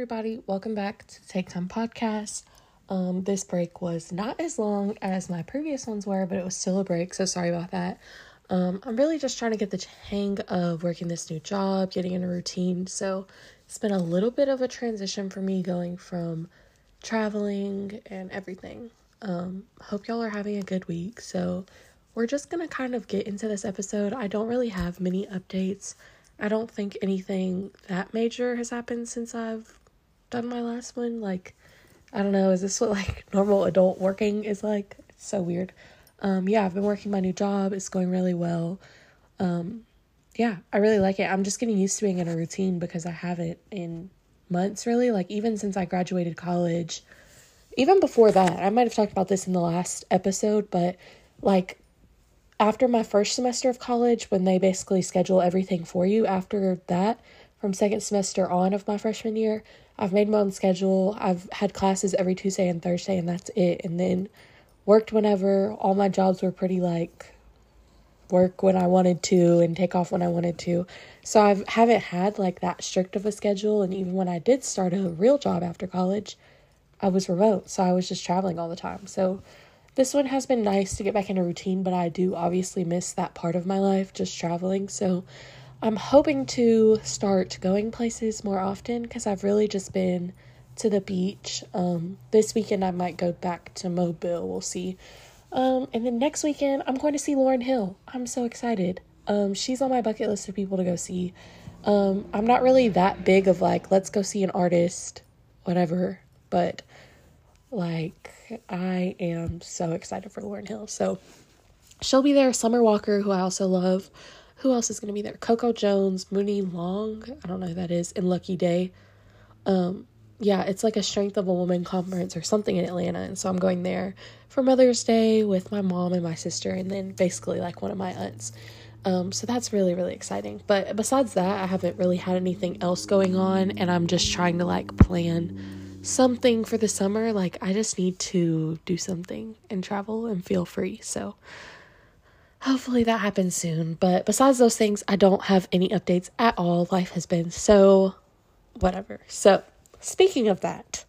everybody. Welcome back to Take Time Podcast. Um, this break was not as long as my previous ones were, but it was still a break, so sorry about that. Um, I'm really just trying to get the hang of working this new job, getting in a routine. So it's been a little bit of a transition for me going from traveling and everything. Um, hope y'all are having a good week. So we're just gonna kind of get into this episode. I don't really have many updates. I don't think anything that major has happened since I've done my last one. Like, I don't know, is this what like normal adult working is like? It's so weird. Um, yeah, I've been working my new job. It's going really well. Um, yeah, I really like it. I'm just getting used to being in a routine because I haven't in months really. Like even since I graduated college, even before that, I might have talked about this in the last episode, but like after my first semester of college, when they basically schedule everything for you, after that, from second semester on of my freshman year, I've made my own schedule. I've had classes every Tuesday and Thursday, and that's it. And then worked whenever. All my jobs were pretty like work when I wanted to and take off when I wanted to. So I haven't had like that strict of a schedule. And even when I did start a real job after college, I was remote. So I was just traveling all the time. So this one has been nice to get back in a routine, but I do obviously miss that part of my life, just traveling. So I'm hoping to start going places more often because I've really just been to the beach. Um, this weekend I might go back to Mobile. We'll see. Um, and then next weekend I'm going to see Lauryn Hill. I'm so excited. Um, she's on my bucket list of people to go see. Um, I'm not really that big of like, let's go see an artist, whatever, but like I am so excited for Lauryn Hill. So she'll be there. Summer Walker, who I also love. Who else is going to be there? Coco Jones, Muni Long. I don't know who that is. And Lucky Daye. Um, yeah, it's like a Strength of a Woman conference or something in Atlanta. And so I'm going there for Mother's Day with my mom and my sister, and then basically like one of my aunts. Um, so that's really, really exciting. But besides that, I haven't really had anything else going on, and I'm just trying to like plan something for the summer. Like, I just need to do something and travel and feel free. So, hopefully that happens soon. But besides those things, I don't have any updates at all. Life has been so whatever. So, speaking of that,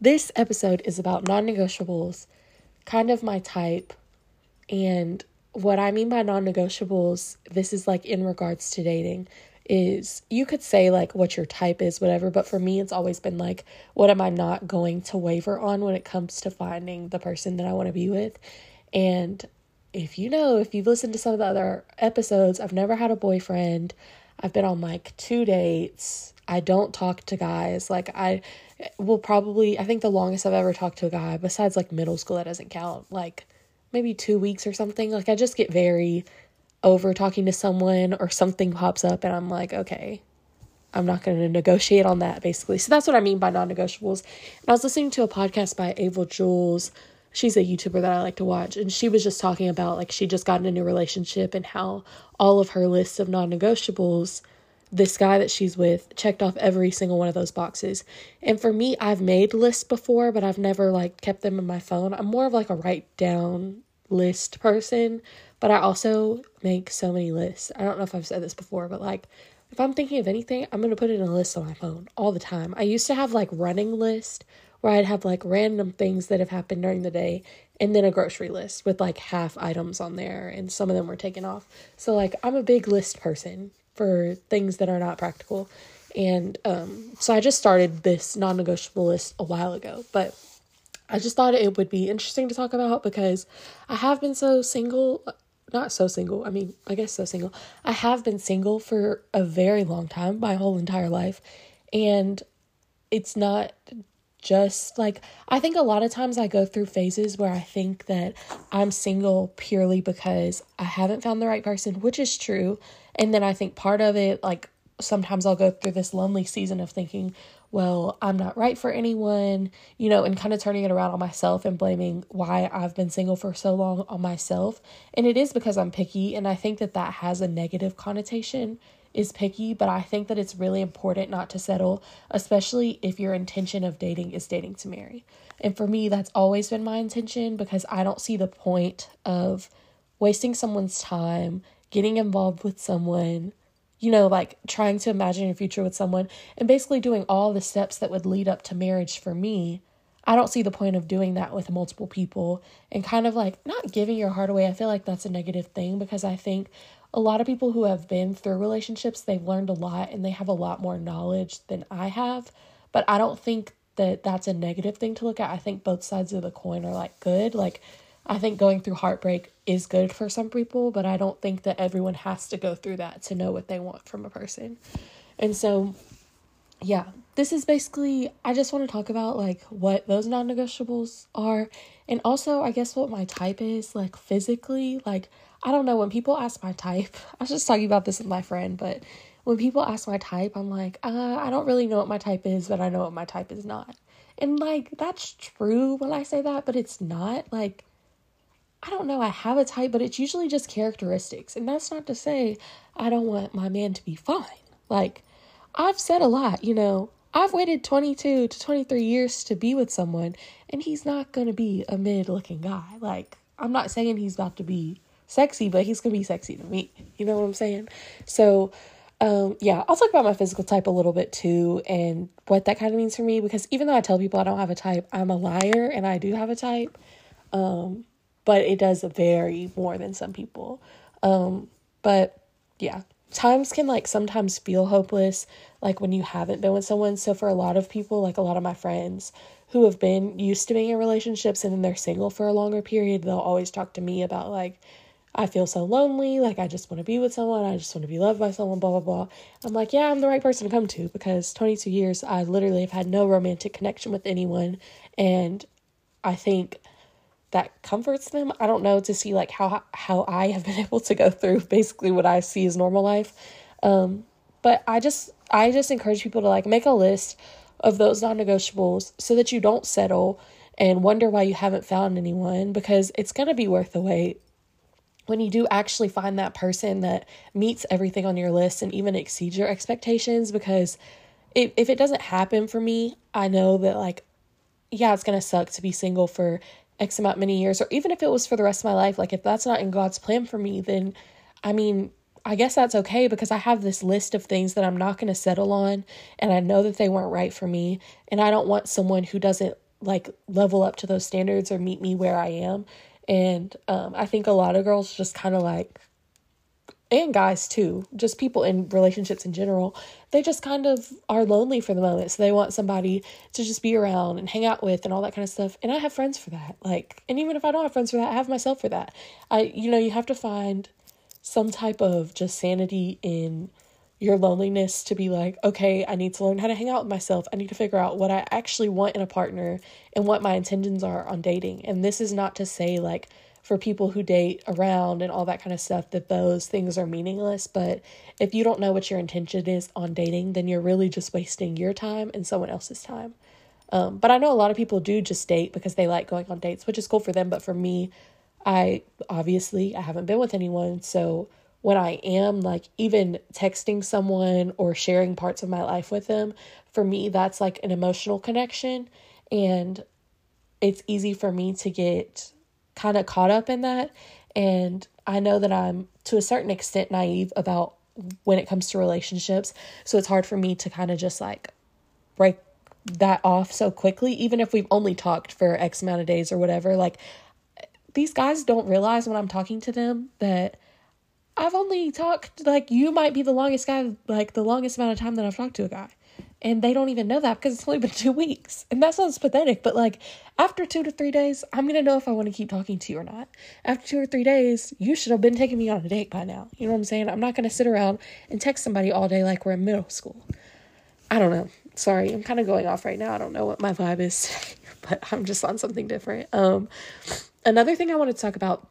this episode is about non negotiables, kind of my type. And what I mean by non negotiables, this is like in regards to dating is you could say like what your type is, whatever, but for me, it's always been like, what am I not going to waver on when it comes to finding the person that I want to be with? And if you know, if you've listened to some of the other episodes, I've never had a boyfriend. I've been on like two dates. I don't talk to guys. Like, I will probably, I think the longest I've ever talked to a guy, besides like middle school, that doesn't count, like maybe two weeks or something. Like, I just get very over talking to someone or something pops up and I'm like, okay, I'm not going to negotiate on that basically. So that's what I mean by non negotiables. And I was listening to a podcast by Ava Jules. She's a YouTuber that I like to watch. And she was just talking about like she just got in a new relationship and how all of her lists of non negotiables, this guy that she's with checked off every single one of those boxes. And for me, I've made lists before, but I've never like kept them in my phone. I'm more of like a write down list person but I also make so many lists. I don't know if I've said this before, but like if I'm thinking of anything, I'm going to put it in a list on my phone all the time. I used to have like running list where I'd have like random things that have happened during the day and then a grocery list with like half items on there and some of them were taken off. So like I'm a big list person for things that are not practical. And um so I just started this non-negotiable list a while ago, but I just thought it would be interesting to talk about because I have been so single not so single. I mean, I guess so single. I have been single for a very long time, my whole entire life. And it's not just like I think a lot of times I go through phases where I think that I'm single purely because I haven't found the right person, which is true. And then I think part of it like sometimes I'll go through this lonely season of thinking, well, I'm not right for anyone, you know, and kind of turning it around on myself and blaming why I've been single for so long on myself. And it is because I'm picky, and I think that that has a negative connotation is picky, but I think that it's really important not to settle, especially if your intention of dating is dating to marry. And for me, that's always been my intention because I don't see the point of wasting someone's time, getting involved with someone you know, like trying to imagine your future with someone and basically doing all the steps that would lead up to marriage for me, I don't see the point of doing that with multiple people and kind of like not giving your heart away. I feel like that's a negative thing because I think a lot of people who have been through relationships, they've learned a lot and they have a lot more knowledge than I have. But I don't think that that's a negative thing to look at. I think both sides of the coin are like good. Like, I think going through heartbreak is good for some people, but I don't think that everyone has to go through that to know what they want from a person. And so, yeah, this is basically, I just want to talk about like what those non negotiables are. And also, I guess what my type is like physically. Like, I don't know, when people ask my type, I was just talking about this with my friend, but when people ask my type, I'm like, uh, I don't really know what my type is, but I know what my type is not. And like, that's true when I say that, but it's not. Like, I don't know, I have a type, but it's usually just characteristics. And that's not to say I don't want my man to be fine. Like, I've said a lot, you know, I've waited 22 to 23 years to be with someone, and he's not gonna be a mid looking guy. Like, I'm not saying he's about to be sexy, but he's gonna be sexy to me. You know what I'm saying? So, um, yeah, I'll talk about my physical type a little bit too and what that kind of means for me because even though I tell people I don't have a type, I'm a liar and I do have a type. Um, but it does vary more than some people. Um, but yeah, times can like sometimes feel hopeless, like when you haven't been with someone. So for a lot of people, like a lot of my friends who have been used to being in relationships and then they're single for a longer period, they'll always talk to me about like, I feel so lonely, like I just want to be with someone, I just want to be loved by someone, blah blah blah. I'm like, yeah, I'm the right person to come to because 22 years I literally have had no romantic connection with anyone and I think that comforts them. I don't know to see like how how I have been able to go through basically what I see as normal life. Um, but I just I just encourage people to like make a list of those non-negotiables so that you don't settle and wonder why you haven't found anyone because it's going to be worth the wait. When you do actually find that person that meets everything on your list and even exceeds your expectations because if, if it doesn't happen for me, I know that like yeah, it's to suck to be single for X amount many years, or even if it was for the rest of my life, like if that's not in God's plan for me, then I mean, I guess that's okay because I have this list of things that I'm not going to settle on, and I know that they weren't right for me, and I don't want someone who doesn't like level up to those standards or meet me where I am. And um, I think a lot of girls just kind of like and guys too, just people in relationships in general, they just kind of are lonely for the moment. So they want somebody to just be around and hang out with and all that kind of stuff. And I have friends for that. Like, and even if I don't have friends for that, I have myself for that. I, you know, you have to find some type of just sanity in your loneliness to be like, okay, I need to learn how to hang out with myself. I need to figure out what I actually want in a partner and what my intentions are on dating. And this is not to say like, for people who date around and all that kind of stuff that those things are meaningless. But if you don't know what your intention is on dating, then you're really just wasting your time and someone else's time. Um, but I know a lot of people do just date because they like going on dates, which is cool for them. But for me, I obviously I haven't been with anyone, so when I am like even texting someone or sharing parts of my life with them, for me that's like an emotional connection and it's easy for me to get kind of caught up in that. And I know that I'm to a certain extent naive about when it comes to relationships. So it's hard for me to kind of just like break that off so quickly, even if we've only talked for X amount of days or whatever. Like, these guys don't realize when I'm talking to them that I've only talked, like, you might be the longest guy, like, the longest amount of time that I've talked to a guy and they don't even know that because it's only been two weeks. And that sounds pathetic, but like after two to three days, I'm gonna know if I want to keep talking to you or not. After two or three days, you should have been taking me on a date by now. You know what I'm saying? I'm not gonna sit around and text somebody all day like we're in middle school. I don't know. Sorry, I'm kind of going off right now. I don't know what my vibe is, but I'm just on something different. Um, another thing I wanted to talk about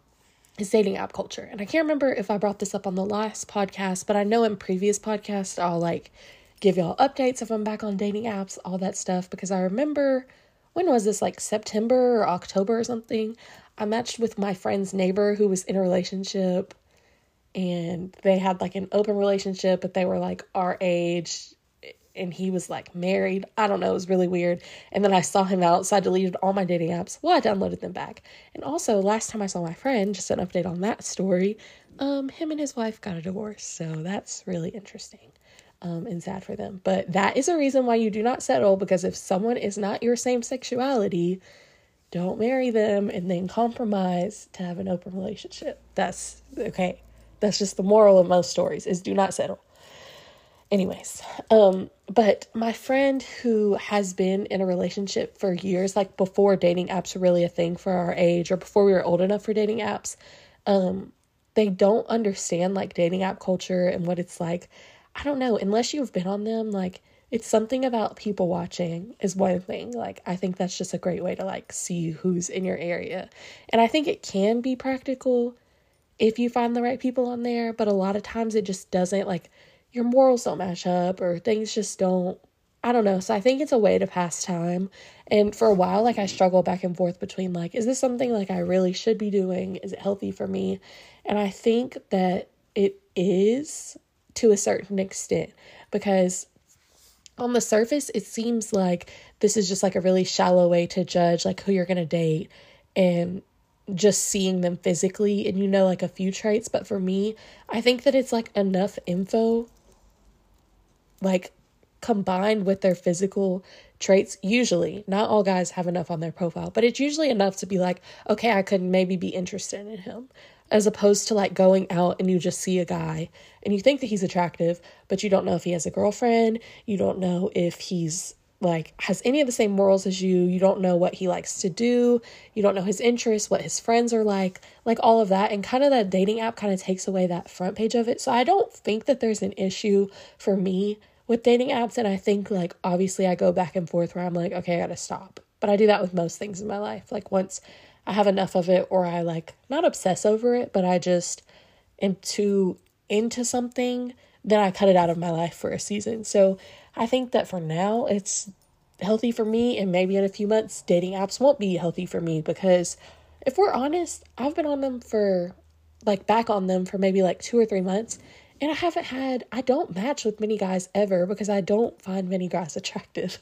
is dating app culture. And I can't remember if I brought this up on the last podcast, but I know in previous podcasts I'll like give y'all updates if I'm back on dating apps, all that stuff. Because I remember, when was this, like September or October or something? I matched with my friend's neighbor who was in a relationship and they had like an open relationship, but they were like our age. and he was like married. I don't know, it was really weird. And then I saw him out, so I deleted all my dating apps. Well, I downloaded them back. And also, last time I saw my friend, just an update on that story, um, him and his wife got a divorce. So that's really interesting um, and sad for them. But that is a reason why you do not settle because if someone is not your same sexuality, don't marry them and then compromise to have an open relationship. That's okay. That's just the moral of most stories is do not settle. Anyways, um but my friend who has been in a relationship for years like before dating apps were really a thing for our age or before we were old enough for dating apps, um they don't understand like dating app culture and what it's like. I don't know, unless you've been on them like it's something about people watching is one thing like i think that's just a great way to like see who's in your area. And i think it can be practical if you find the right people on there but a lot of times it just doesn't like your morals don't match up or things just don't i don't know. So i think it's a way to pass time. And for a while like i struggle back and forth between like is this something like i really should be doing? Is it healthy for me? And i think that it is to a certain extent because on the surface, it seems like this is just like a really shallow way to judge like who you're going to date and just seeing them physically and you know like a few traits, but for me, I think that it's like enough info like combined with their physical traits. Usually not all guys have enough on their profile but it's usually enough to be like okay i could maybe be interested in him as opposed to like going out and you just see a guy and you think that he's attractive, but you don't know if he has a girlfriend, you don't know if he's like has any of the same morals as you, you don't know what he likes to do, you don't know his interests, what his friends are like, like all of that. And kind of that dating app kind of takes away that front page of it. So I don't think that there's an issue for me with dating apps. And I think like obviously I go back and forth where I'm like, okay, I gotta stop. But I do that with most things in my life. Like once I have enough of it or I like not obsess over it, but I just am too into something, then I cut it out of my life for a season. So I think that for now it's healthy for me and maybe in a few months dating apps won't be healthy for me because if we're honest, I've been on them for like back on them for maybe like 2 or 3 months and I haven't had I don't match with many guys ever because I don't find many guys attractive.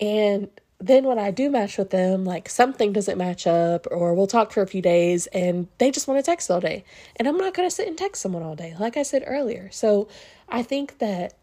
And then when I do match with them, like something doesn't match up, or we'll talk for a few days and they just want to text all day. And I'm not going to sit and text someone all day, like I said earlier. So I think that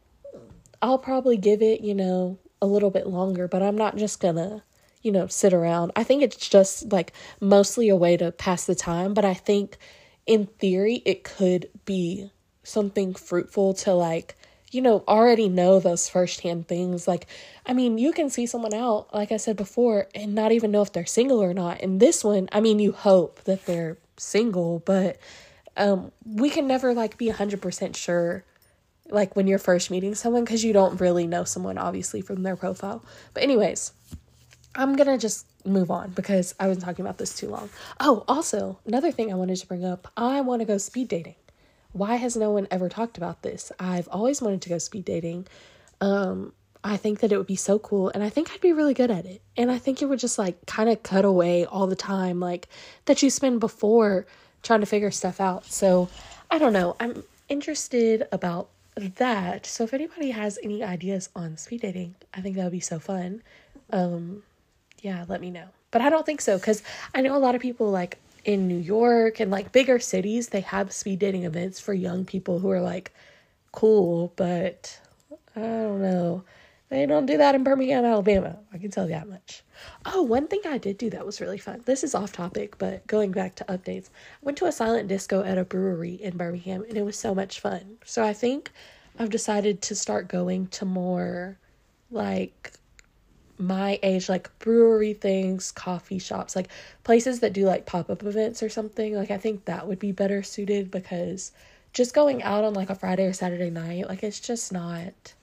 I'll probably give it, you know, a little bit longer, but I'm not just going to, you know, sit around. I think it's just like mostly a way to pass the time, but I think in theory it could be something fruitful to like you know, already know those firsthand things. Like, I mean, you can see someone out, like I said before, and not even know if they're single or not. And this one, I mean, you hope that they're single, but um, we can never like be 100% sure like when you're first meeting someone because you don't really know someone obviously from their profile. But anyways, I'm to just move on because I was talking about this too long. Oh, also, another thing I wanted to bring up, I want to go speed dating why has no one ever talked about this? I've always wanted to go speed dating. Um, I think that it would be so cool and I think I'd be really good at it. And I think it would just like kind of cut away all the time like that you spend before trying to figure stuff out. So, I don't know. I'm interested about that. So if anybody has any ideas on speed dating, I think that would be so fun. Um yeah, let me know. But I don't think so cuz I know a lot of people like in New York and like bigger cities, they have speed dating events for young people who are like cool, but I don't know. They don't do that in Birmingham, Alabama. I can tell you that much. Oh, one thing I did do that was really fun. This is off topic, but going back to updates, I went to a silent disco at a brewery in Birmingham and it was so much fun. So I think I've decided to start going to more like my age, like brewery things, coffee shops, like places that do like pop up events or something. Like, I think that would be better suited because just going out on like a Friday or Saturday night, like, it's just not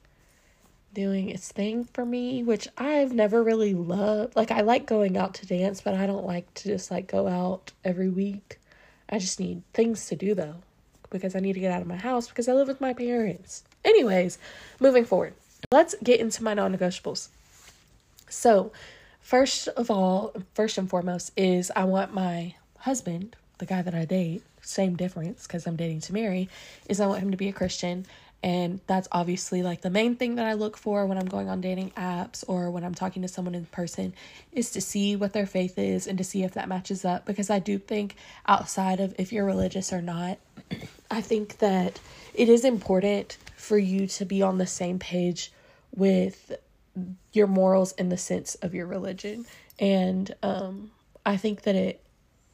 doing its thing for me, which I've never really loved. Like, I like going out to dance, but I don't like to just like go out every week. I just need things to do though because I need to get out of my house because I live with my parents. Anyways, moving forward, let's get into my non negotiables. So, first of all, first and foremost, is I want my husband, the guy that I date, same difference because I'm dating to marry, is I want him to be a Christian. And that's obviously like the main thing that I look for when I'm going on dating apps or when I'm talking to someone in person is to see what their faith is and to see if that matches up. Because I do think, outside of if you're religious or not, I think that it is important for you to be on the same page with your morals in the sense of your religion. And um, I think that it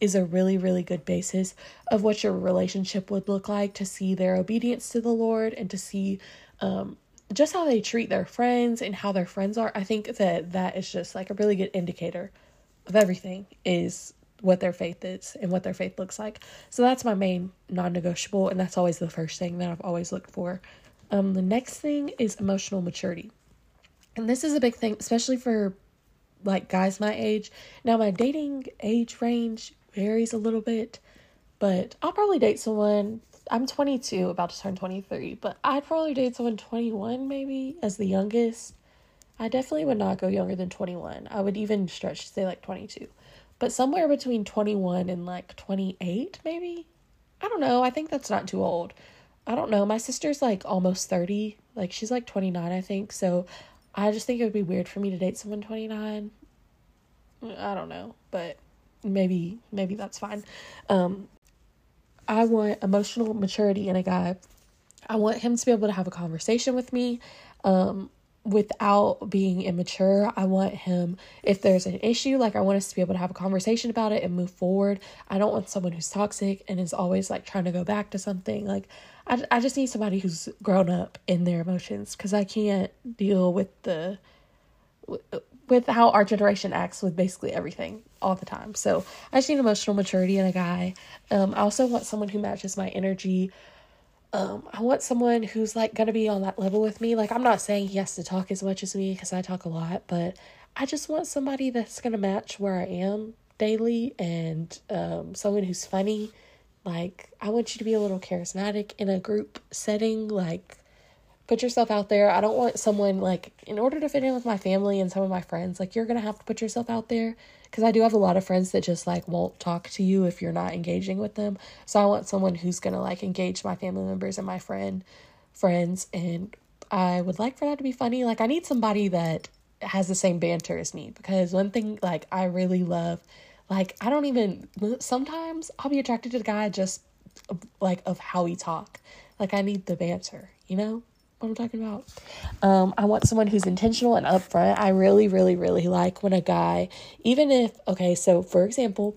is a really, really good basis of what your relationship would look like to see their obedience to the Lord and to see um, just how they treat their friends and how their friends are. I think that that is just like a really good indicator of everything is what their faith is and what their faith looks like. So that's my main non negotiable, and that's always the first thing that I've always looked for. Um, the next thing is emotional maturity. And this is a big thing, especially for like guys my age. Now, my dating age range varies a little bit, but I'll probably date someone. I'm 22, about to turn 23, but I'd probably date someone 21 maybe as the youngest. I definitely would not go younger than 21. I would even stretch to say like 22. But somewhere between 21 and like 28 maybe. I don't know. I think that's not too old. I don't know. My sister's like almost 30. Like she's like 29, I think. So I just think it would be weird for me to date someone 29. I don't know, but maybe maybe that's fine. Um I want emotional maturity in a guy. I want him to be able to have a conversation with me um without being immature. I want him if there's an issue, like I want us to be able to have a conversation about it and move forward. I don't want someone who's toxic and is always like trying to go back to something. Like I I just need somebody who's grown up in their emotions cuz I can't deal with the with how our generation acts with basically everything all the time. So I just need emotional maturity in a guy. Um, I also want someone who matches my energy. Um, I want someone who's like gonna be on that level with me. Like I'm not saying he has to talk as much as me because I talk a lot, but I just want somebody that's gonna match where I am daily and um, someone who's funny. Like I want you to be a little charismatic in a group setting. Like put yourself out there. I don't want someone like in order to fit in with my family and some of my friends, like you're going to have to put yourself out there cuz I do have a lot of friends that just like won't talk to you if you're not engaging with them. So I want someone who's going to like engage my family members and my friend friends and I would like for that to be funny. Like I need somebody that has the same banter as me because one thing like I really love like I don't even sometimes I'll be attracted to the guy just like of how he talk. Like I need the banter, you know? What I'm talking about. Um, I want someone who's intentional and upfront. I really, really, really like when a guy, even if, okay, so for example,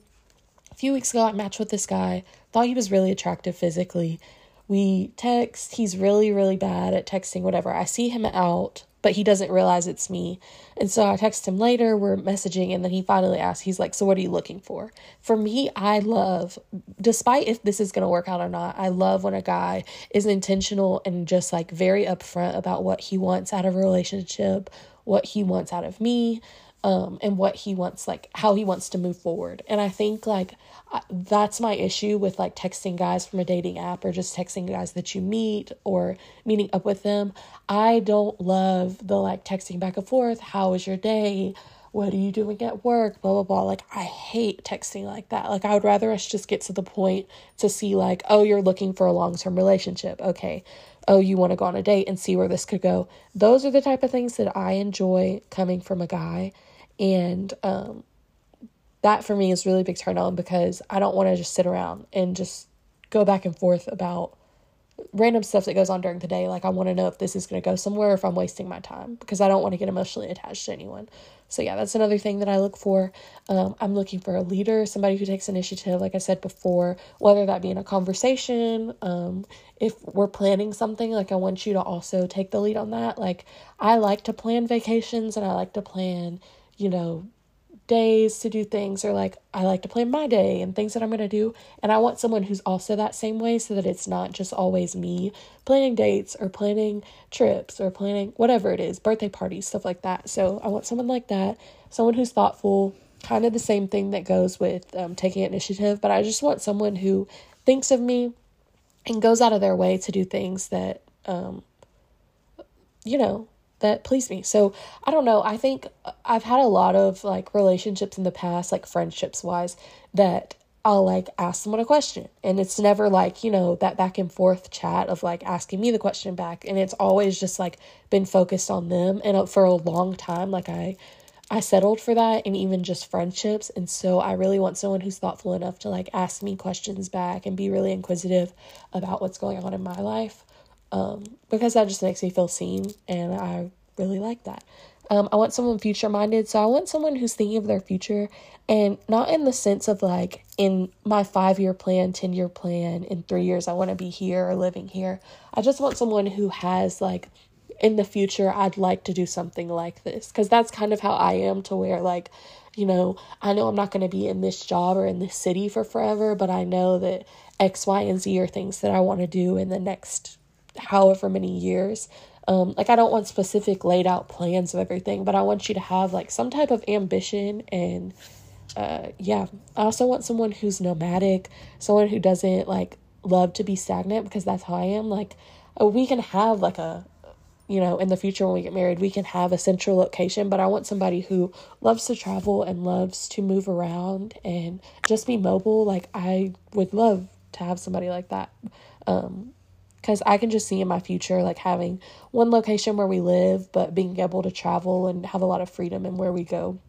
a few weeks ago I matched with this guy, thought he was really attractive physically. We text, he's really, really bad at texting, whatever. I see him out but he doesn't realize it's me. And so I text him later, we're messaging, and then he finally asks, he's like, So what are you looking for? For me, I love, despite if this is going to work out or not, I love when a guy is intentional and just like very upfront about what he wants out of a relationship, what he wants out of me, um, and what he wants, like how he wants to move forward. And I think like that's my issue with like texting guys from a dating app or just texting guys that you meet or meeting up with them. I don't love the like texting back and forth. How was your day? What are you doing at work? Blah, blah, blah. Like, I hate texting like that. Like, I would rather us just get to the point to see, like, oh, you're looking for a long term relationship. Okay. Oh, you want to go on a date and see where this could go. Those are the type of things that I enjoy coming from a guy. And um, that for me is really big turn on because I don't want to just sit around and just go back and forth about random stuff that goes on during the day. Like I want to know if this is going to go somewhere, if I'm wasting my time because I don't want to get emotionally attached to anyone. So yeah, that's another thing that I look for. Um, I'm looking for a leader, somebody who takes initiative. Like I said before, whether that be in a conversation, um, if we're planning something, like I want you to also take the lead on that. Like I like to plan vacations and I like to plan, you know, days to do things or like I like to plan my day and things that I'm going to do. And I want someone who's also that same way so that it's not just always me planning dates or planning trips or planning whatever it is birthday parties stuff like that. So I want someone like that someone who's thoughtful kind of the same thing that goes with um, taking initiative. But I just want someone who thinks of me and goes out of their way to do things that um, you know that please me. So I don't know. I think I've had a lot of like relationships in the past, like friendships wise, that I'll like ask someone a question and it's never like, you know, that back and forth chat of like asking me the question back and it's always just like been focused on them and uh, for a long time like I I settled for that and even just friendships and so I really want someone who's thoughtful enough to like ask me questions back and be really inquisitive about what's going on in my life. Um because that just makes me feel seen and I really like that. Um, I want someone future minded. So I want someone who's thinking of their future and not in the sense of like in my five year plan, 10 year plan, in three years, I want to be here or living here. I just want someone who has like in the future, I'd like to do something like this because that's kind of how I am to where like, you know, I know I'm not going to be in this job or in this city for forever, but I know that X, Y, and Z are things that I want to do in the next however many years. Um, like I don't want specific laid out plans of everything, but I want you to have like some type of ambition and uh yeah. I also want someone who's nomadic, someone who doesn't like love to be stagnant because that's how I am. Like uh, we can have like a you know, in the future when we get married, we can have a central location, but I want somebody who loves to travel and loves to move around and just be mobile. Like I would love to have somebody like that. Um because I can just see in my future like having one location where we live, but being able to travel and have a lot of freedom in where we go.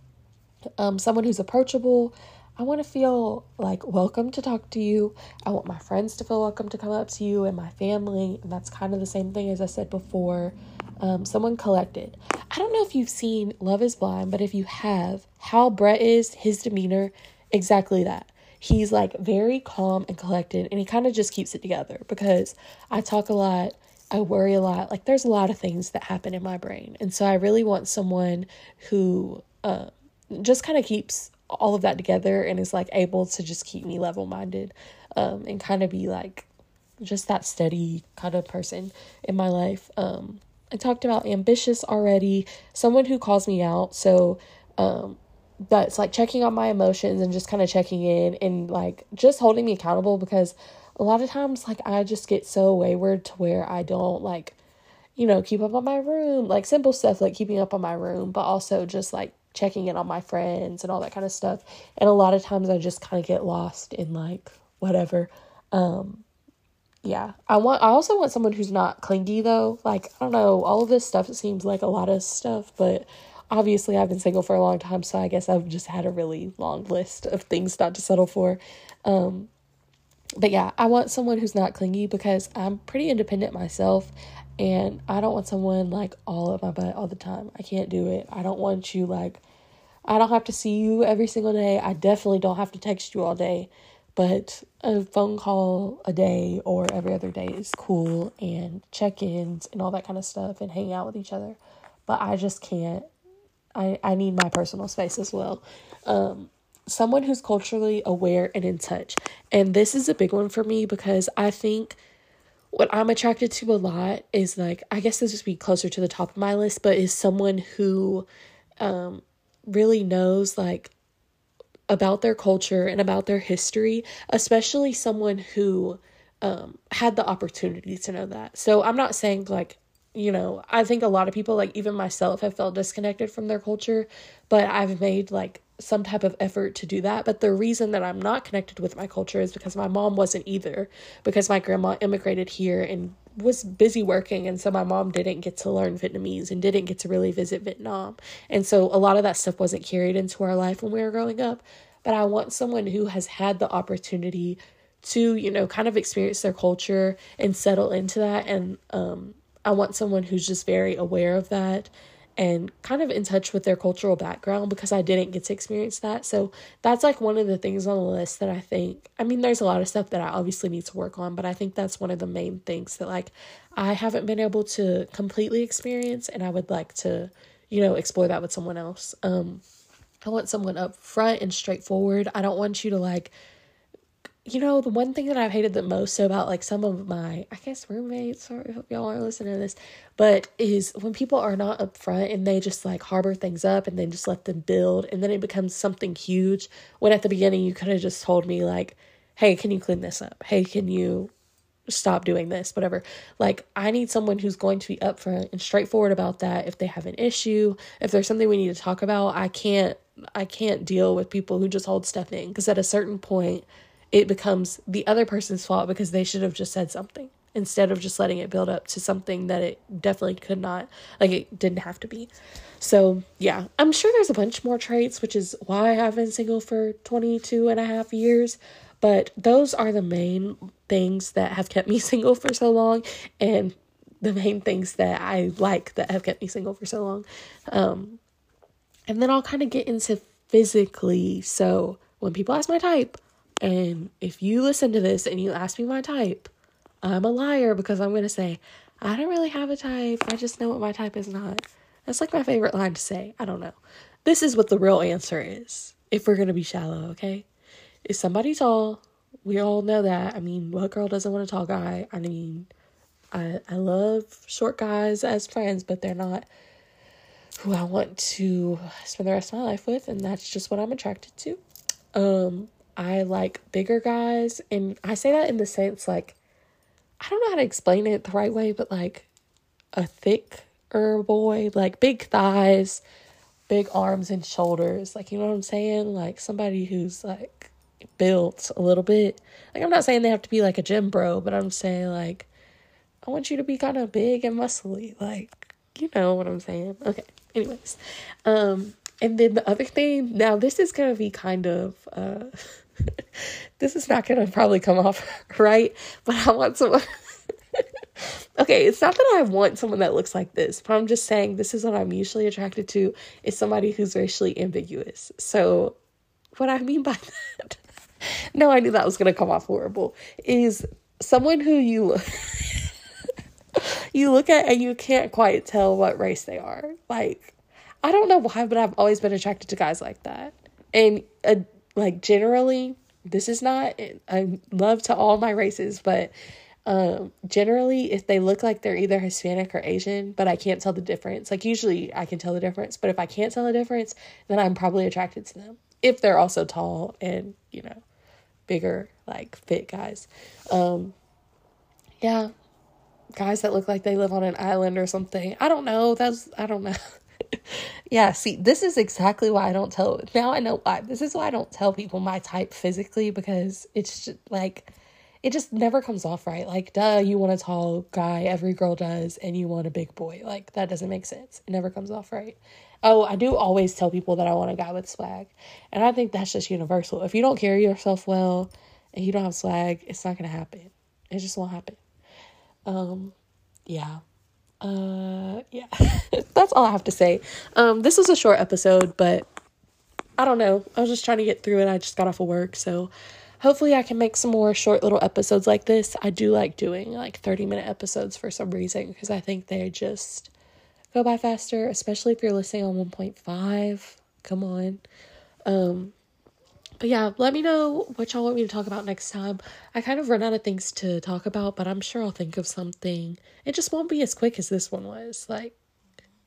Um, someone who's approachable. I want to feel like welcome to talk to you. I want my friends to feel welcome to come up to you and my family. And that's kind of the same thing as I said before. Um, someone collected. I don't know if you've seen Love is Blind, but if you have, how Brett is, his demeanor, exactly that he's like very calm and collected and he kind of just keeps it together because I talk a lot, I worry a lot. Like there's a lot of things that happen in my brain. And so I really want someone who uh, just kind of keeps all of that together and is like able to just keep me level minded um, and kind of be like just that steady kind of person in my life. Um, I talked about ambitious already, someone who calls me out. So um, that's like checking on my emotions and just kind of checking in and like just holding me accountable because a lot of times like I just get so wayward to where I don't like you know keep up on my room like simple stuff like keeping up on my room but also just like checking in on my friends and all that kind of stuff. And a lot of times I just kind of get lost in like whatever. Um yeah. I want i also want someone who's not clingy though. Like i don't know all of this stuff it seems like a lot of stuff but obviously I've been single for a long time, so I guess I've just had a really long list of things not to settle for. Um, but yeah, I want someone who's not clingy because I'm pretty independent myself and I don't want someone like all at my butt all the time. I can't do it. I don't want you like I don't have to see you every single day. I definitely don't have to text you all day. But a phone call a day or every other day is cool and check-ins and all that kind of stuff and hang out with each other. But I just can't I, I need my personal space as well. Um, someone who's culturally aware and in touch. And this is a big one for me because I think what I'm attracted to a lot is like, I guess this would be closer to the top of my list, but is someone who um, really knows like about their culture and about their history, especially someone who um, had the opportunity to know that. So I'm not saying like you know, I think a lot of people, like even myself, have felt disconnected from their culture, but I've made like some type of effort to do that. But the reason that I'm not connected with my culture is because my mom wasn't either, because my grandma immigrated here and was busy working. And so my mom didn't get to learn Vietnamese and didn't get to really visit Vietnam. And so a lot of that stuff wasn't carried into our life when we were growing up. But I want someone who has had the opportunity to, you know, kind of experience their culture and settle into that and, um, I want someone who's just very aware of that and kind of in touch with their cultural background because I didn't get to experience that. So that's like one of the things on the list that I think, I mean, there's a lot of stuff that I obviously need to work on, but I think that's one of the main things that like I haven't been able to completely experience and I would like to, you know, explore that with someone else. Um, I want someone up front and straightforward. I don't want you to like you know, the one thing that I've hated the most about like some of my, I guess, roommates, sorry, hope y'all are listening to this, but is when people are not upfront and they just like harbor things up and then just let them build and then it becomes something huge. When at the beginning you could have just told me, like, hey, can you clean this up? Hey, can you stop doing this? Whatever. Like, I need someone who's going to be upfront and straightforward about that. If they have an issue, if there's something we need to talk about, I can't, I can't deal with people who just hold stuff in because at a certain point, it becomes the other person's fault because they should have just said something instead of just letting it build up to something that it definitely could not like it didn't have to be. So yeah. I'm sure there's a bunch more traits which is why i've been single for 22 and a half years but those are the main things that have kept me single for so long and the main things that i like that have kept me single for so long. Um and then i'll kind of get into physically. So when people ask my type and if you listen to this and you ask me my type I'm a liar because I'm going to say, I don't really have a type. I just know what my type is not. That's like my favorite line to say. I don't know. This is what the real answer is if we're going to be shallow, okay? Is somebody tall? We all know that. I mean, what girl doesn't want a tall guy? I mean, I I love short guys as friends, but they're not who I want to spend the rest of my life with, and that's just what I'm attracted to. Um, I like bigger guys, and I say that in the sense like I don't know how to explain it the right way, but like a thicker boy, like big thighs, big arms and shoulders. Like, you know what I'm saying? Like somebody who's like built a little bit. Like, I'm not saying they have to be like a gym bro, but I'm saying like, I want you to be kind of big and muscly. Like, you know what I'm saying? Okay. Anyways, um, and then the other thing, now this is gonna be kind of uh this is not going to probably come off right, but I want someone. okay, it's not that I want someone that looks like this, but I'm just saying this is what I'm usually attracted to is somebody who's racially ambiguous. So, what I mean by that, no, I knew that was going to come off horrible, is someone who you you look at and you can't quite tell what race they are. Like, I don't know why, but I've always been attracted to guys like that. And uh, like generally this is not i love to all my races but um generally if they look like they're either hispanic or asian but i can't tell the difference like usually i can tell the difference but if i can't tell the difference then i'm probably attracted to them if they're also tall and you know bigger like fit guys. Um yeah. Guys that look like they live on an island or something. I don't know. That's i don't know yeah, see, this is exactly why I don't tell. Now I know why. This is why I don't tell people my type physically because it's just like, it just never comes off right. Like, duh, you want a tall guy, every girl does, and you want a big boy. Like, that doesn't make sense. It never comes off right. Oh, I do always tell people that I want a guy with swag. And I think that's just universal. If you don't carry yourself well and you don't have swag, it's not going to happen. It just won't happen. Um, yeah uh yeah. That's all i have to say. Um this was a short episode but i don't know. I was just trying to get through it. I just got off of work so hopefully i can make some more short little episodes like this. I do like doing like 30 minute episodes for some reason because i think they just go by faster especially if you're listening on 1.5 come on. Um but yeah, let me know what y'all want me to talk about next time. I kind of run out of things to talk about, but I'm sure I'll think of something. It just won't be as quick as this one was. Like,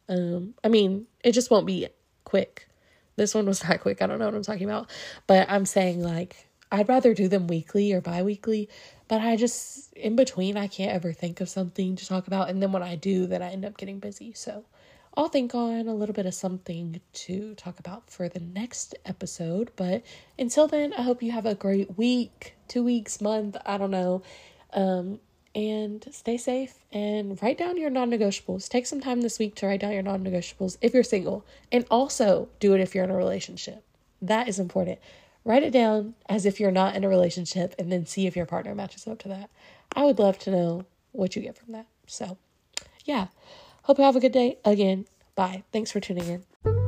um, I mean, it just won't be quick. This one was not quick. I don't know what I'm talking about, but I'm saying like I'd rather do them weekly or bi-weekly, but I just in between I can't ever think of something to talk about, and then when I do, then I end up getting busy. So I'll think on a little bit of something to talk about for the next episode. But until then, I hope you have a great week, two weeks, month, I don't know. Um, and stay safe and write down your non negotiables. Take some time this week to write down your non negotiables if you're single, and also do it if you're in a relationship. That is important. Write it down as if you're not in a relationship and then see if your partner matches up to that. I would love to know what you get from that. So, yeah. Hope you have a good day. Again, bye. Thanks for tuning in.